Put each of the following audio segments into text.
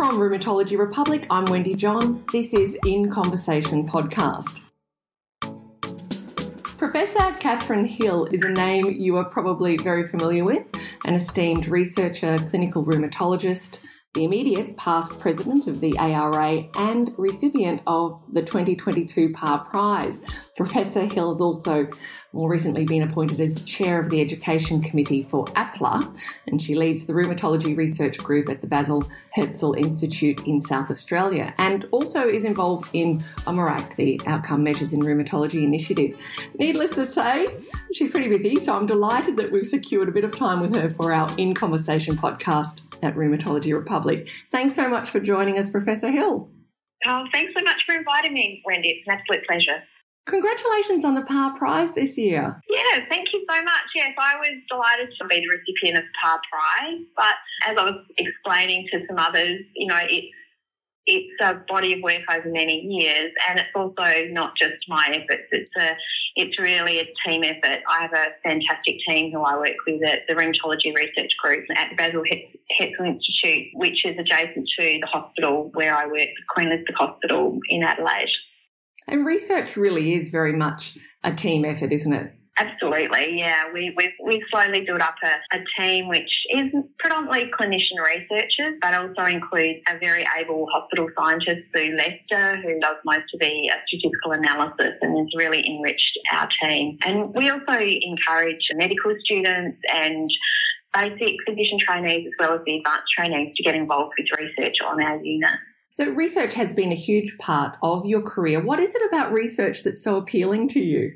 From Rheumatology Republic, I'm Wendy John. This is In Conversation podcast. Professor Catherine Hill is a name you are probably very familiar with, an esteemed researcher, clinical rheumatologist, the immediate past president of the ARA and recipient of the 2022 Parr Prize. Professor Hill has also more recently been appointed as chair of the Education Committee for APLAR, and she leads the Rheumatology Research Group at the Basil Hetzel Institute in South Australia, and also is involved in OMERACT, the Outcome Measures in Rheumatology initiative. Needless to say, she's pretty busy, so I'm delighted that we've secured a bit of time with her for our In Conversation podcast at Rheumatology Republic. Thanks so much for joining us, Professor Hill. Oh, thanks so much for inviting me, Wendy. It's an absolute pleasure. Congratulations on the Parr Prize this year. Yeah, thank you so much. Yes, I was delighted to be the recipient of the Parr Prize, but as I was explaining to some others, you know, it's it's a body of work over many years, and it's also not just my efforts. It's a it's really a team effort. I have a fantastic team who I work with at the Rheumatology Research Group at the Basil Hetzel Institute, which is adjacent to the hospital where I work, Queen Elizabeth Hospital in Adelaide. And research really is very much a team effort, isn't it? Absolutely, yeah. We, we've, we've slowly built up a, a, team which is predominantly clinician researchers, but also includes a very able hospital scientist, Sue Lester, who does most of the uh, statistical analysis and has really enriched our team. And we also encourage medical students and basic physician trainees as well as the advanced trainees to get involved with research on our unit. So, research has been a huge part of your career. What is it about research that's so appealing to you?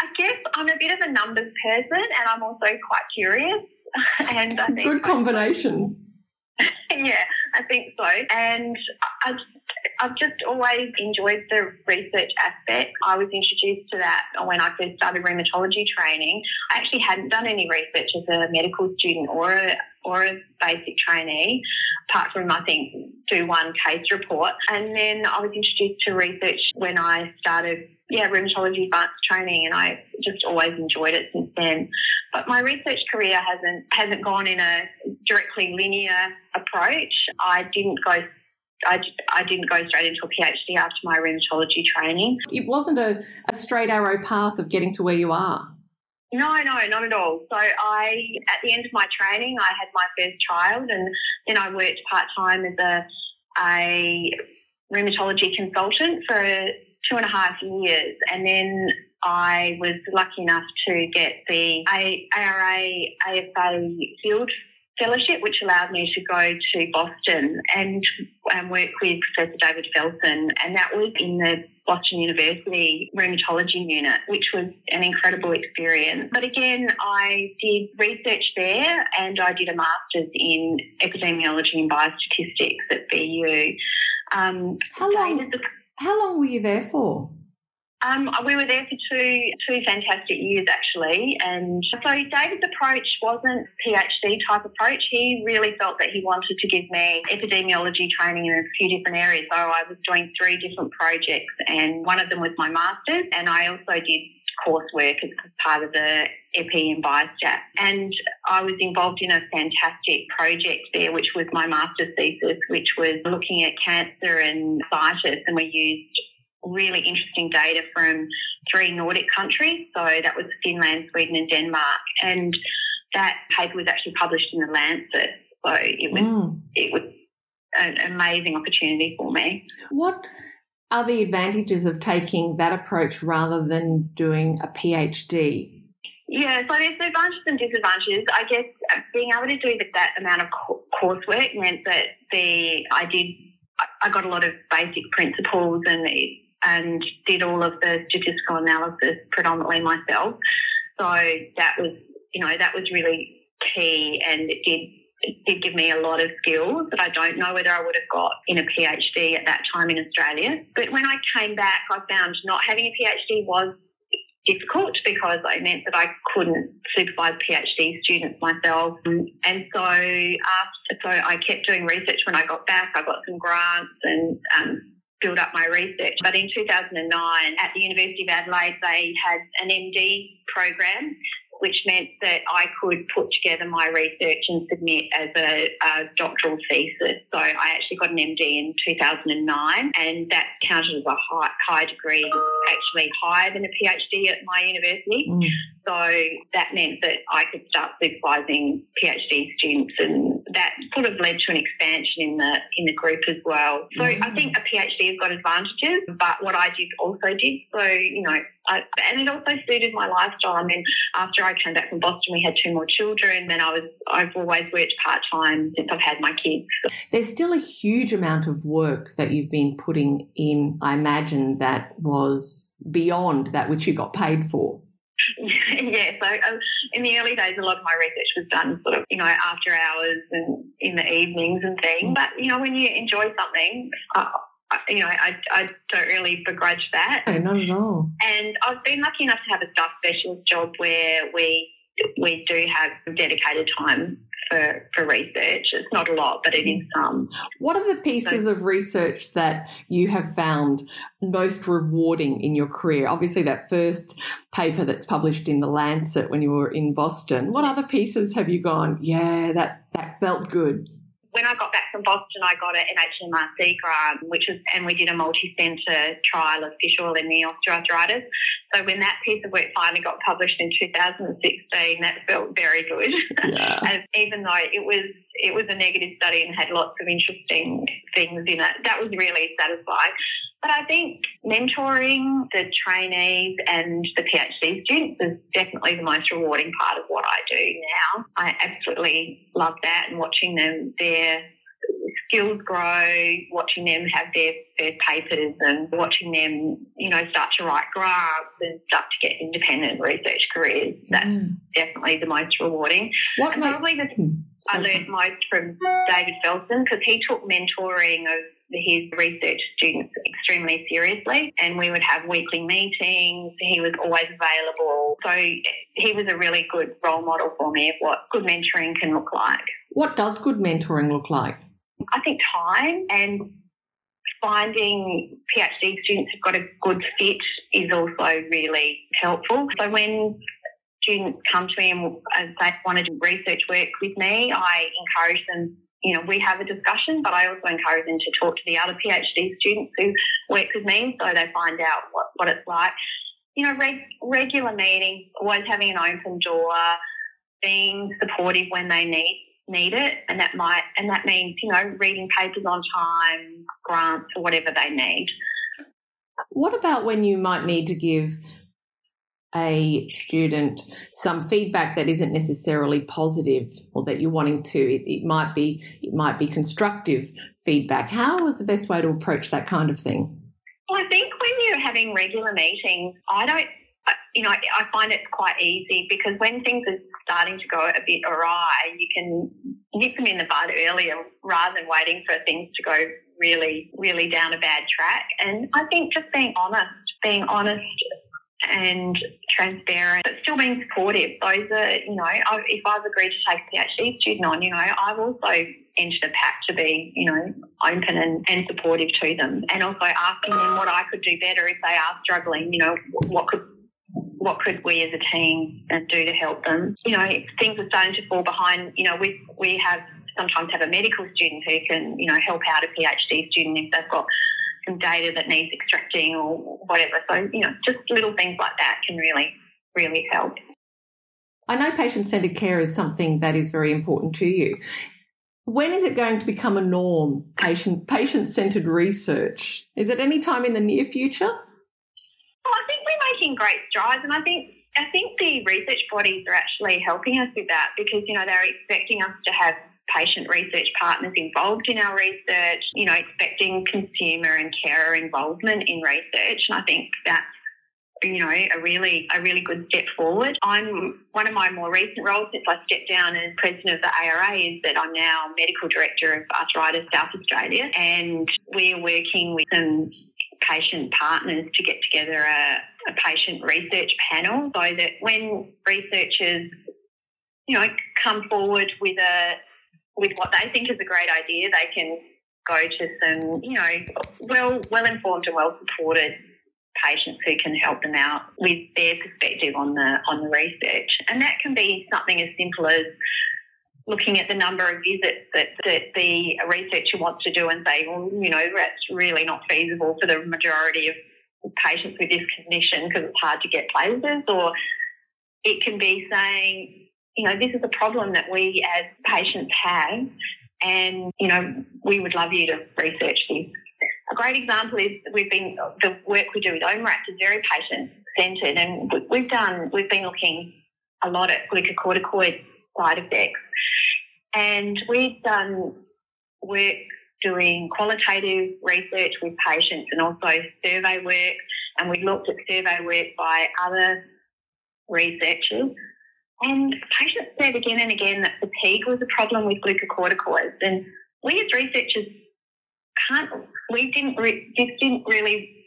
I guess I'm a bit of a numbers person and I'm also quite curious. and I think good combination. yeah, I think so. And I, I've just always enjoyed the research aspect. I was introduced to that when I first started rheumatology training. I actually hadn't done any research as a medical student or a or a basic trainee, apart from I think do one case report. And then I was introduced to research when I started yeah, rheumatology advanced training, and I just always enjoyed it since then. But my research career hasn't hasn't gone in a directly linear approach. I didn't go. I, I didn't go straight into a PhD after my rheumatology training. It wasn't a, a straight arrow path of getting to where you are. No, no, not at all. So I, at the end of my training, I had my first child, and then I worked part time as a a rheumatology consultant for two and a half years. And then I was lucky enough to get the ARA AFA field fellowship, which allowed me to go to Boston and um, work with Professor David Felson. And that was in the Boston University rheumatology unit, which was an incredible experience. But again, I did research there and I did a master's in epidemiology and biostatistics at BU. Um, How long? How long were you there for? Um, we were there for two two fantastic years actually, and so David's approach wasn't PhD type approach. He really felt that he wanted to give me epidemiology training in a few different areas. So I was doing three different projects, and one of them was my master's, and I also did coursework as part of the EPI and BioStat. And I was involved in a fantastic project there, which was my master's thesis, which was looking at cancer and myositis, and we used really interesting data from three Nordic countries. So that was Finland, Sweden, and Denmark. And that paper was actually published in the Lancet. So it was mm. it was an amazing opportunity for me. What are the advantages of taking that approach rather than doing a PhD? Yeah, so there's advantages and disadvantages. I guess being able to do that amount of coursework meant that the I did I got a lot of basic principles and and did all of the statistical analysis predominantly myself. So that was you know that was really key, and it did it did give me a lot of skills that I don't know whether I would have got in a PhD at that time in Australia. But when I came back, I found not having a PhD was difficult because it meant that I couldn't supervise PhD students myself. And so after, so I kept doing research when I got back. I got some grants and um, build up my research. But in 2009, at the University of Adelaide, they had an MD program which meant that I could put together my research and submit as a, a doctoral thesis. So I actually got an MD in 2009, and that counted as a high, high degree, actually higher than a PhD at my university. Mm. So that meant that I could start supervising PhD students, and that sort of led to an expansion in the in the group as well. So mm. I think a PhD has got advantages, but what I did also did. So you know, I, and it also suited my lifestyle. I mean, after I came back from Boston, we had two more children. Then I was I've always worked part time since I've had my kids. There's still a huge amount of work that you've been putting in. I imagine that was beyond that which you got paid for. So um, in the early days, a lot of my research was done sort of, you know, after hours and in the evenings and things. But, you know, when you enjoy something, uh, you know, I, I don't really begrudge that. No, not at all. And I've been lucky enough to have a staff specialist job where we we do have dedicated time for, for research. It's not a lot, but it is some. What are the pieces so, of research that you have found most rewarding in your career? Obviously, that first paper that's published in the Lancet when you were in Boston. What other pieces have you gone? Yeah, that that felt good when I got back from Boston, I got an NHMRC grant, which was, and we did a multi-centre trial of fish oil in knee osteoarthritis. So when that piece of work finally got published in 2016, that felt very good. Yeah. Even though it was it was a negative study and had lots of interesting things in it, that was really satisfying. But I think mentoring the trainees and the PhD students is definitely the most rewarding part of what I do now. I absolutely love that and watching them, their skills grow, watching them have their first papers and watching them, you know, start to write grants and start to get independent research careers. That's mm. definitely the most rewarding. What and probably the, hmm. I learned most from David Felson because he took mentoring of his research students extremely seriously and we would have weekly meetings. He was always available. So he was a really good role model for me of what good mentoring can look like. What does good mentoring look like? I think time and finding PhD students who've got a good fit is also really helpful. So when students come to me and they want to do research work with me, I encourage them you know, we have a discussion, but I also encourage them to talk to the other PhD students who work with me so they find out what, what it's like. You know, reg- regular meetings, always having an open door, being supportive when they need need it, and that might and that means you know reading papers on time, grants or whatever they need. What about when you might need to give a student some feedback that isn't necessarily positive or that you're wanting to? It, it, might be it might be constructive feedback. How is the best way to approach that kind of thing? Well i think when you're having regular meetings i don't you know, I find it's quite easy because when things are starting to go a bit awry, you can nip them in the bud earlier rather than waiting for things to go really, really down a bad track. And I think just being honest, being honest and transparent, but still being supportive. Those are, you know, if I've agreed to take a PhD student on, you know, I've also entered a pact to be, you know, open and, and supportive to them, and also asking them what I could do better if they are struggling. You know, what could what could we as a team uh, do to help them? You know, things are starting to fall behind. You know, we we have sometimes have a medical student who can, you know, help out a PhD student if they've got some data that needs extracting or whatever. So, you know, just little things like that can really, really help. I know patient centered care is something that is very important to you. When is it going to become a norm, patient patient centered research? Is it any time in the near future? Well, I think we're making great strides, and I think I think the research bodies are actually helping us with that because you know they're expecting us to have patient research partners involved in our research, you know, expecting consumer and carer involvement in research. And I think that's you know, a really a really good step forward. I'm one of my more recent roles since I stepped down as president of the ARA is that I'm now medical director of Arthritis South Australia, and we're working with some patient partners to get together a, a patient research panel so that when researchers, you know, come forward with a with what they think is a great idea, they can go to some, you know, well well informed and well supported patients who can help them out with their perspective on the on the research. And that can be something as simple as looking at the number of visits that, that the researcher wants to do and say, well, you know, that's really not feasible for the majority of patients with this condition because it's hard to get places. Or it can be saying, you know, this is a problem that we as patients have, and, you know, we would love you to research this. A great example is we've been, the work we do with OMERACT is very patient centred, and we've done, we've been looking a lot at glucocorticoid side effects. And we've done work doing qualitative research with patients and also survey work. And we've looked at survey work by other researchers. And patients said again and again that fatigue was a problem with glucocorticoids. And we as researchers can't, we didn't, re, this didn't really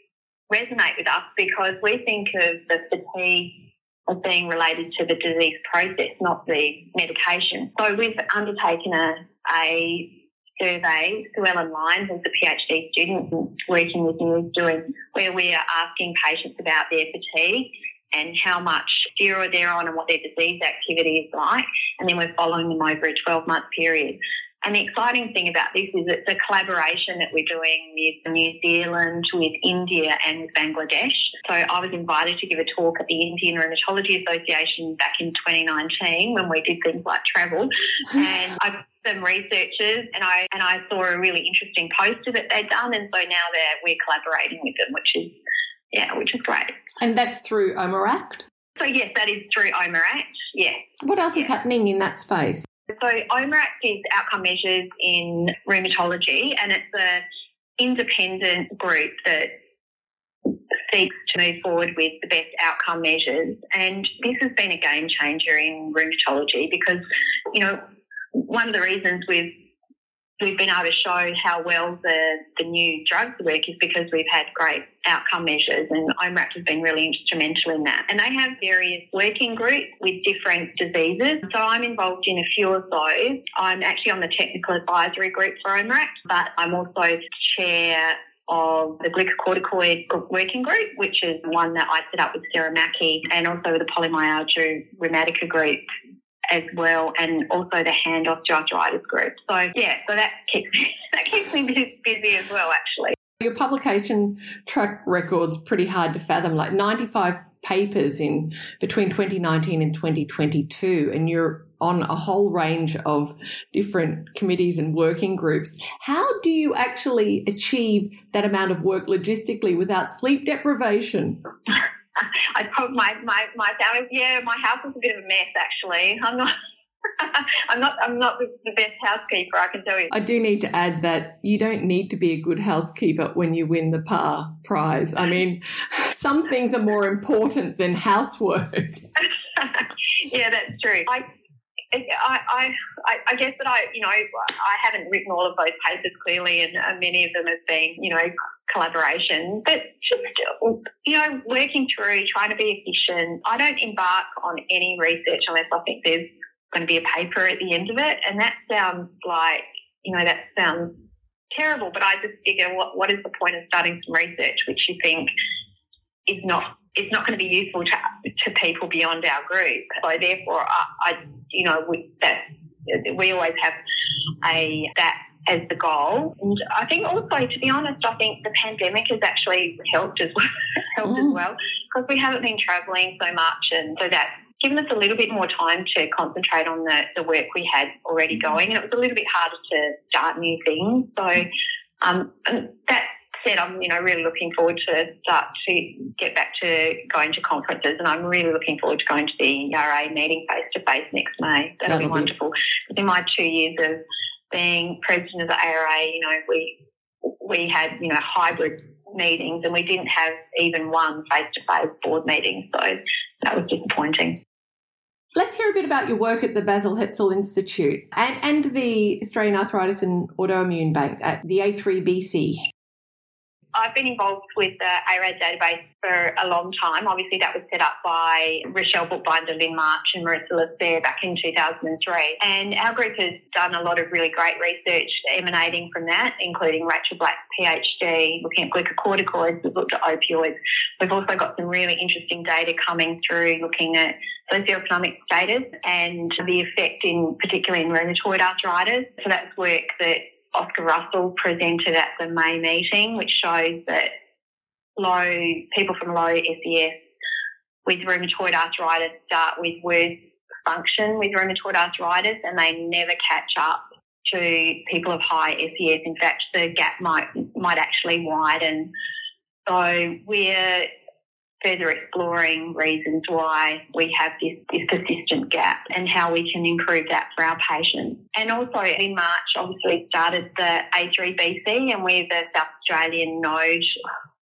resonate with us because we think of the fatigue as being related to the disease process, not the medication. So we've undertaken a, a survey, Sue Ellen Lyon, who's a PhD student working with me, is doing, where we are asking patients about their fatigue and how much steroid they're on and what their disease activity is like. And then we're following them over a 12 month period. And the exciting thing about this is it's a collaboration that we're doing with New Zealand, with India, and with Bangladesh. So I was invited to give a talk at the Indian Rheumatology Association back in 2019 when we did things like travel. And I some researchers and I and I saw a really interesting poster that they'd done and so now they're we're collaborating with them, which is yeah, which is great. And that's through OMERACT? So yes, that is through OMERACT, yeah. What else yeah. is happening in that space? So OMERACT is outcome measures in rheumatology, and it's an independent group that seeks to move forward with the best outcome measures. And this has been a game changer in rheumatology because, you know, one of the reasons we've we've been able to show how well the, the new drugs work is because we've had great outcome measures and OMERACT has been really instrumental in that. And they have various working groups with different diseases. So I'm involved in a few of those. I'm actually on the technical advisory group for OMERACT, but I'm also chair of the glucocorticoid working group, which is one that I set up with Sarah Mackie, and also the polymyalgia rheumatica group as well, and also the hand osteoarthritis group. So yeah, so that keeps that keeps me busy as well, actually. Your publication track record's pretty hard to fathom, like 95 papers in between 2019 and 2022, and you're on a whole range of different committees and working groups. How do you actually achieve that amount of work logistically without sleep deprivation? I probably my my my family. Yeah, my house is a bit of a mess actually. I'm not. I'm not. I'm not the best housekeeper. I can tell you. I do need to add that you don't need to be a good housekeeper when you win the Parr prize. I mean, some things are more important than housework. yeah, that's true. I I, I, I guess that I, you know, I haven't written all of those papers clearly, and many of them have been, you know, collaboration. But just, you know, working through, trying to be efficient. I don't embark on any research unless I think there's going to be a paper at the end of it, and that sounds like, you know, that sounds terrible. But I just figure, what what is the point of starting some research which you think is not it's not going to be useful to, to people beyond our group. So therefore, I, I you know, we, that we always have a that as the goal. And I think also, to be honest, I think the pandemic has actually helped as well, helped mm. as well because we haven't been travelling so much, and so that's given us a little bit more time to concentrate on the, the work we had already mm. going, and it was a little bit harder to start new things. So um, that said, I'm you know really looking forward to start to get back to going to conferences, and I'm really looking forward to going to the ERA meeting face to face next May. That'll, That'll be wonderful. Be... In my two years of being president of the ARA, you know we we had you know hybrid meetings, and we didn't have even one face to face board meeting, so that was disappointing. Let's hear a bit about your work at the Basil Hetzel Institute and, and the Australian Arthritis and Autoimmune Bank at the A3BC I've been involved with the ARAD database for a long time. Obviously, that was set up by Rachelle Buchbinder, Lynn March, and Marissa Lassere back in 2003. And our group has done a lot of really great research emanating from that, including Rachel Black's PhD looking at glucocorticoids. We've looked at opioids. We've also got some really interesting data coming through looking at socioeconomic status and the effect in particularly in rheumatoid arthritis. So that's work that Oscar Russell presented at the May meeting, which shows that low people from low SES with rheumatoid arthritis start with worse function with rheumatoid arthritis and they never catch up to people of high SES. In fact, the gap might might actually widen. So we're further exploring reasons why we have this, this persistent gap and how we can improve that for our patients. And also in March, obviously started the A3BC and we're the South Australian node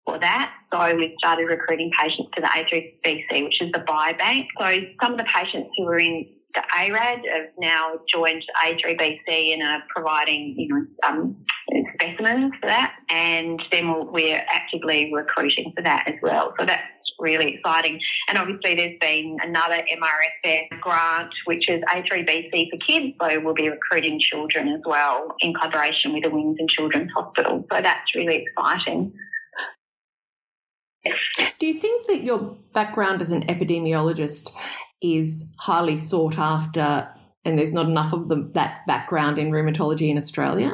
for that. So we've started recruiting patients to the A3BC, which is the biobank. So some of the patients who were in the ARAD have now joined A3BC and are providing, you know, um, specimens for that. And then we're actively recruiting for that as well. So that's really exciting. And obviously, there's been another MRFF grant, which is A3BC for kids. So we'll be recruiting children as well in collaboration with the Women's and Children's Hospital. So that's really exciting. Do you think that your background as an epidemiologist is highly sought after and there's not enough of the, that background in rheumatology in Australia?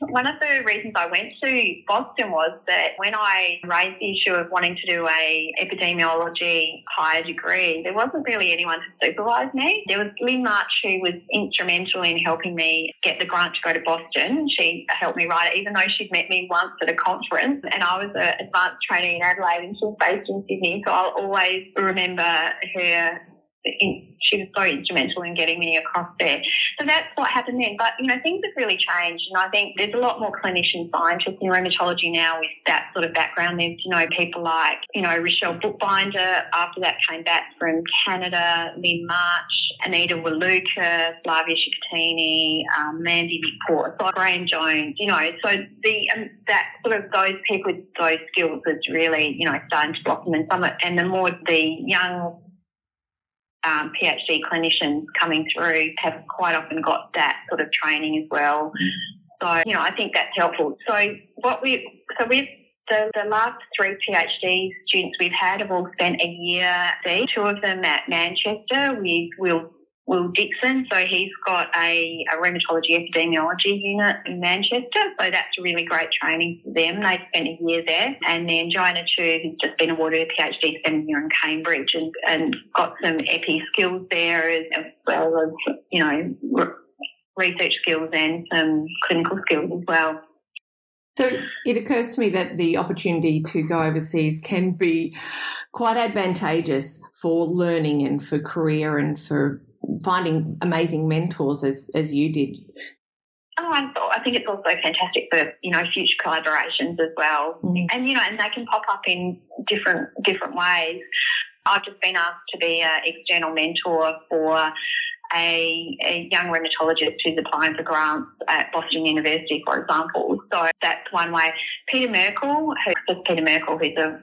One of the reasons I went to Boston was that when I raised the issue of wanting to do a epidemiology higher degree, there wasn't really anyone to supervise me. There was Lynn March who was instrumental in helping me get the grant to go to Boston. She helped me write it, even though she'd met me once at a conference and I was an advanced trainee in Adelaide and she was based in Sydney. So I'll always remember her she was so instrumental in getting me across there. So that's what happened then. But, you know, things have really changed. And I think there's a lot more clinician scientists in rheumatology now with that sort of background. There's, you know, people like, you know, Rachelle Buchbinder, after that came back from Canada, Lynn March, Anita Wluka, Flavia Cicuttini, um, Mandy Nikpour, Graham Jones, you know, so the, um, that sort of those people with those skills is really, you know, starting to blossom and some, and the more the young um, PhD clinicians coming through have quite often got that sort of training as well. So, you know, I think that's helpful. So what we, so we've, the, the last three PhD students we've had have all spent a year there, two of them at Manchester with Will Will Dixon. So he's got a, a, rheumatology epidemiology unit in Manchester. So that's really great training for them. They spent a year there. And then Joanna Tieu, who's just been awarded a PhD spending year in Cambridge and, and got some epi skills there as, as well as, you know, re- research skills and some clinical skills as well. So it occurs to me that the opportunity to go overseas can be quite advantageous for learning and for career and for finding amazing mentors as as you did. Oh, I, I think it's also fantastic for you know future collaborations as well, mm. and you know, and they can pop up in different different ways. I've just been asked to be an external mentor for a, a, young rheumatologist who's applying for grants at Boston University, for example. So that's one way. Peter Merkel, who's Peter Merkel, who's a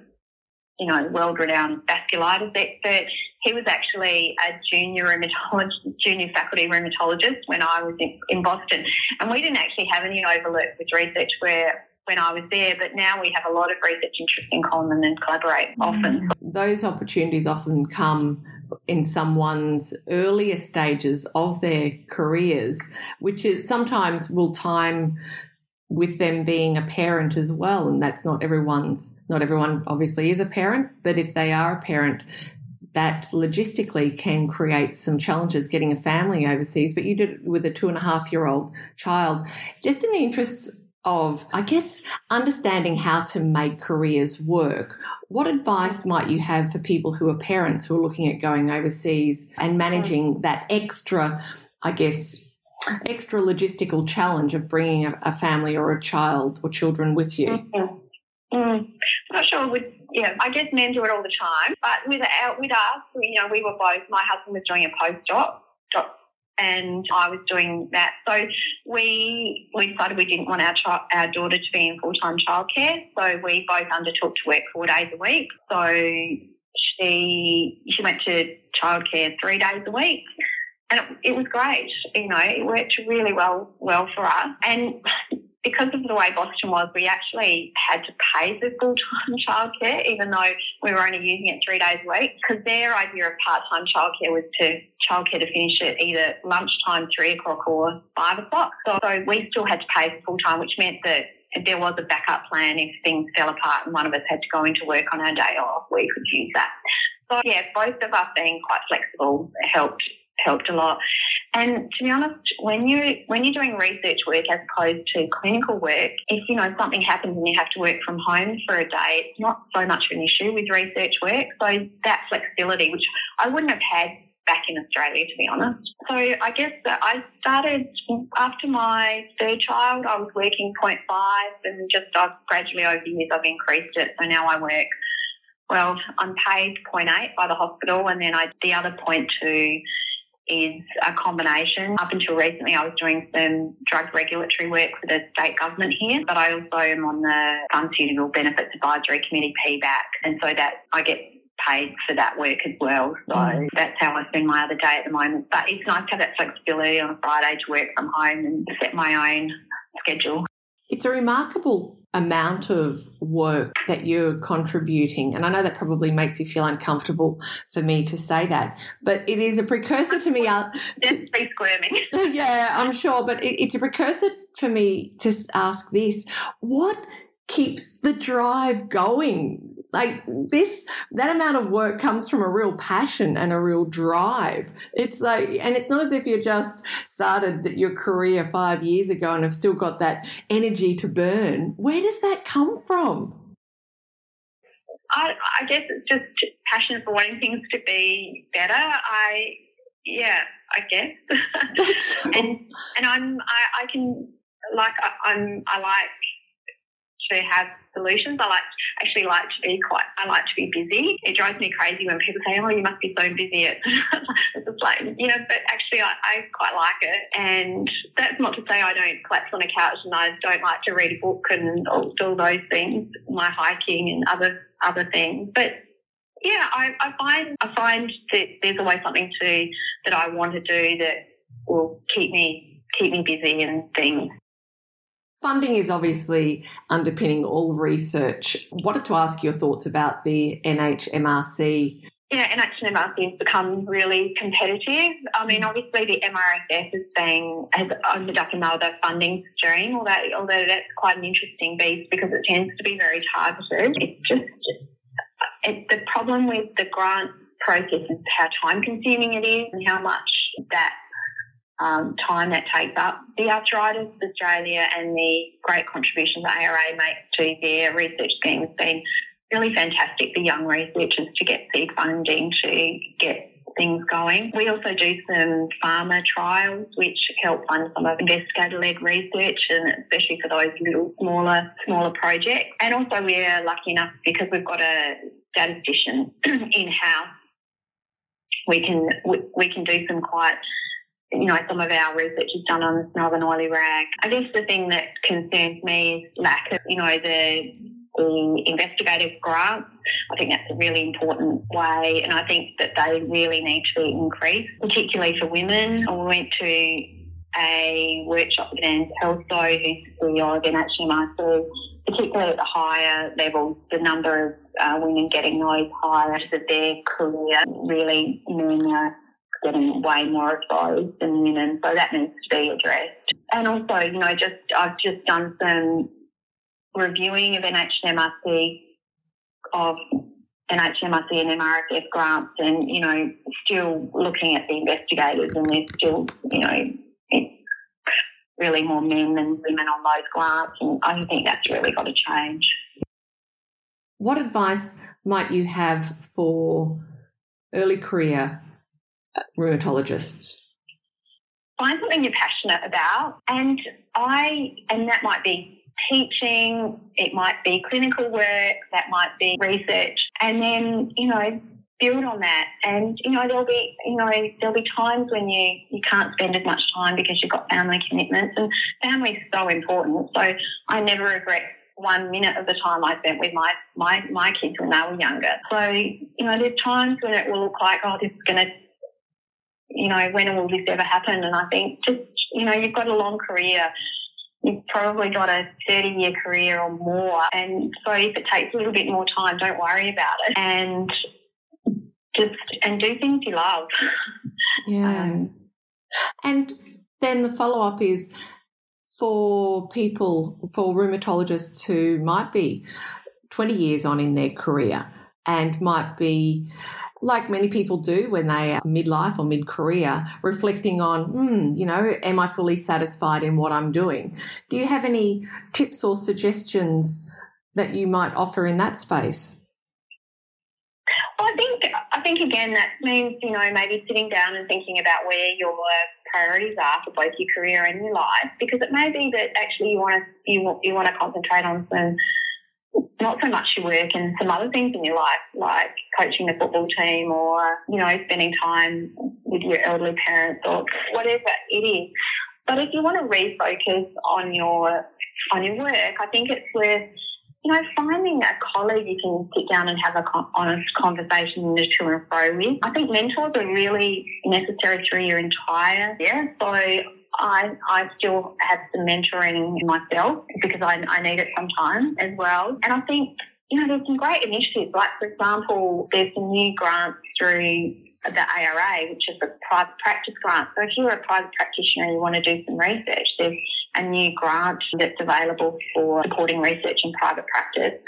you know, world-renowned vasculitis expert. He was actually a junior rheumatologist, junior faculty rheumatologist when I was in, in Boston, and we didn't actually have any overlap with research where when I was there, but now we have a lot of research interest in common and collaborate often. Those opportunities often come in someone's earlier stages of their careers, which is sometimes will time with them being a parent as well. And that's not everyone's, not everyone obviously is a parent, but if they are a parent, that logistically can create some challenges getting a family overseas. But you did it with a two and a half year old child. Just in the interests of, I guess, understanding how to make careers work. What advice might you have for people who are parents who are looking at going overseas and managing that extra, I guess, extra logistical challenge of bringing a, a family or a child or children with you? Mm-hmm. Mm. I'm not sure. With yeah, I guess men do it all the time. But with with us, you know, we were both. My husband was doing a postdoc, and I was doing that. So we we decided we didn't want our child, our daughter to be in full time childcare, so we both undertook to work four days a week. So she she went to childcare three days a week. And it, it was great, you know, it worked really well well for us. And because of the way Boston was, we actually had to pay for full time childcare, even though we were only using it three days a week. Because their idea of part time childcare was to childcare to finish at either lunchtime, three o'clock, or five o'clock. So, so we still had to pay for full time, which meant that there was a backup plan if things fell apart and one of us had to go into work on our day off, we could use that. So yeah, both of us being quite flexible helped helped a lot. And to be honest, when you when you're doing research work as opposed to clinical work, if you know something happens and you have to work from home for a day, it's not so much of an issue with research work. So that flexibility, which I wouldn't have had back in Australia, to be honest. So I guess that I started after my third child, I was working 0.5 and just I've gradually over the years I've increased it. So now I work well, I'm paid 0.8 by the hospital and then I the other 0.2 is a combination. Up until recently, I was doing some drug regulatory work for the state government here, but I also am on the Pharmaceutical Benefits Advisory Committee PBAC, and so that I get paid for that work as well. So mm. that's how I spend my other day at the moment. But it's nice to have that flexibility on a Friday to work from home and set my own schedule. It's a remarkable amount of work that you're contributing. And I know that probably makes you feel uncomfortable for me to say that, but it is a precursor to me. Uh, Just be squirming. yeah, I'm sure, but it, it's a precursor for me to ask this. What keeps the drive going like this that amount of work comes from a real passion and a real drive it's like and it's not as if you just started your career five years ago and have still got that energy to burn where does that come from I, I guess it's just passion for wanting things to be better. I, yeah, I guess. and and I'm I, I can like I, I'm I like to have solutions. I like actually like to be quite. I like to be busy. It drives me crazy when people say, "Oh, you must be so busy." It's, just like you know, but actually, I, I quite like it. And that's not to say I don't collapse on a couch and I don't like to read a book and all, all those things, my hiking and other other things. But yeah, I, I find I find that there's always something to that I want to do that will keep me keep me busy and things. Funding is obviously underpinning all research. Wanted to ask your thoughts about the NHMRC. Yeah, NHMRC has become really competitive. I mean, obviously the MRFF has been has opened up another funding stream, although although that's quite an interesting beast because it tends to be very targeted. It's just the problem with the grant process is how time consuming it is and how much that um, time that takes up. The Arthritis Australia and the great contribution the ARA makes to their research scheme has been really fantastic for young researchers to get seed funding to get things going. We also do some pharma trials which help fund some of the investigator-led research and especially for those little smaller smaller projects. And also we're lucky enough because we've got a statistician in-house we can we, we can do some quite you know, some of our research is done on the Northern Oily Rag. I guess the thing that concerns me is lack of, you know, the the investigative grants. I think that's a really important way, and I think that they really need to be increased, particularly for women. We went to a workshop with Anne Kelso, who's the CEO of NHMRC, particularly at the higher levels, the number of uh, women getting those higher of their career really men are getting way more exposed than women, so that needs to be addressed. And also, you know, just I've just done some reviewing of NHMRC of NHMRC and MRFF grants, and you know, still looking at the investigators, and there's still, you know, it's really more men than women on those grants, and I think that's really got to change. What advice might you have for early career rheumatologists? Find something you're passionate about, and I and that might be teaching, it might be clinical work, that might be research, and then you know build on that. And you know, there'll be you know there'll be times when you you can't spend as much time because you've got family commitments, and family's so important. So I never regret one minute of the time I spent with my my my kids when they were younger. So you know, there's times when it will look like oh, this is going to you know, when will this ever happen? And I think just, you know, you've got a long career. You've probably got a 30 year career or more. And so if it takes a little bit more time, don't worry about it. And just, and do things you love. Yeah. Um, and then the follow up is for people, for rheumatologists who might be 20 years on in their career and might be like many people do when they are midlife or mid career, reflecting on, hmm, you know, am I fully satisfied in what I'm doing? Do you have any tips or suggestions that you might offer in that space? Well, I think I think again that means you know maybe sitting down and thinking about where your priorities are for both your career and your life, because it may be that actually you want to you, you want to concentrate on some not so much your work and some other things in your life, like coaching the football team or, you know, spending time with your elderly parents or whatever it is. But if you want to refocus on your on your work, I think it's worth you know, finding a colleague you can sit down and have a honest conversation with to and fro with. I think mentors are really necessary through your entire year. So I, I still have some mentoring myself because I, I need it sometimes as well. And I think, you know, there's some great initiatives. Like, for example, there's some new grants through the ARA, which is a private practice grant. So if you're a private practitioner and you want to do some research, there's a new grant that's available for supporting research in private practice.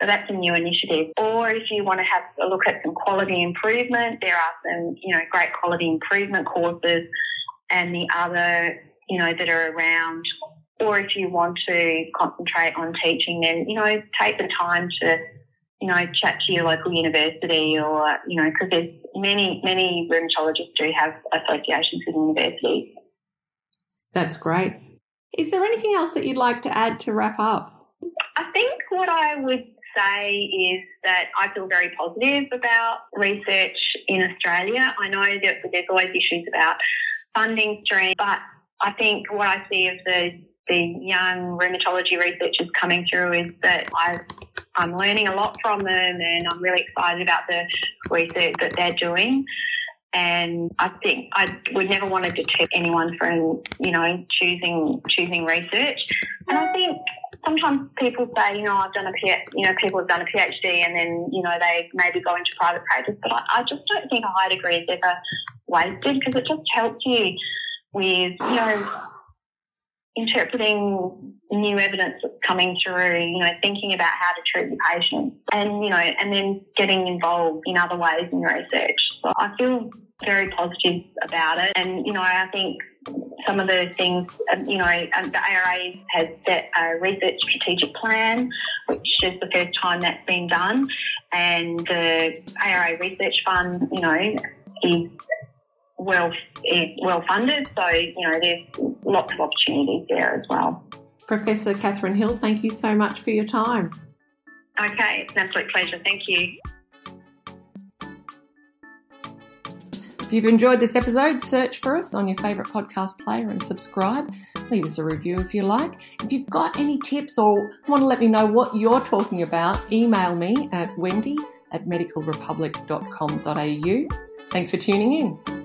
So that's a new initiative. Or if you want to have a look at some quality improvement, there are some, you know, great quality improvement courses and the other, you know, that are around. Or if you want to concentrate on teaching, then, you know, take the time to, you know, chat to your local university or, you know, because there's many, many rheumatologists do have associations with universities. That's great. Is there anything else that you'd like to add to wrap up? I think what I would say is that I feel very positive about research in Australia. I know that there's always issues about funding stream. But I think what I see of the the young rheumatology researchers coming through is that I I'm learning a lot from them, and I'm really excited about the research that they're doing. And I think I would never want to deter anyone from, you know, choosing choosing research. And I think sometimes people say, you know, I've done a PhD, you know, people have done a PhD and then, you know, they maybe go into private practice. But I, I just don't think a high degree is ever wasted because it just helps you with, you know, interpreting new evidence that's coming through, you know, thinking about how to treat your patients and, you know, and then getting involved in other ways in research. So I feel very positive about it. And, you know, I think some of the things, um, you know, um, the ARA has set a research strategic plan, which is the first time that's been done. And the ARA Research Fund, you know, is well is well funded. So you know, there's lots of opportunities there as well. Professor Catherine Hill, thank you so much for your time. Okay, it's an absolute pleasure. Thank you. If you've enjoyed this episode, search for us on your favourite podcast player and subscribe. Leave us a review if you like. If you've got any tips or want to let me know what you're talking about, email me at wendy at medicalrepublic.com.au. Thanks for tuning in.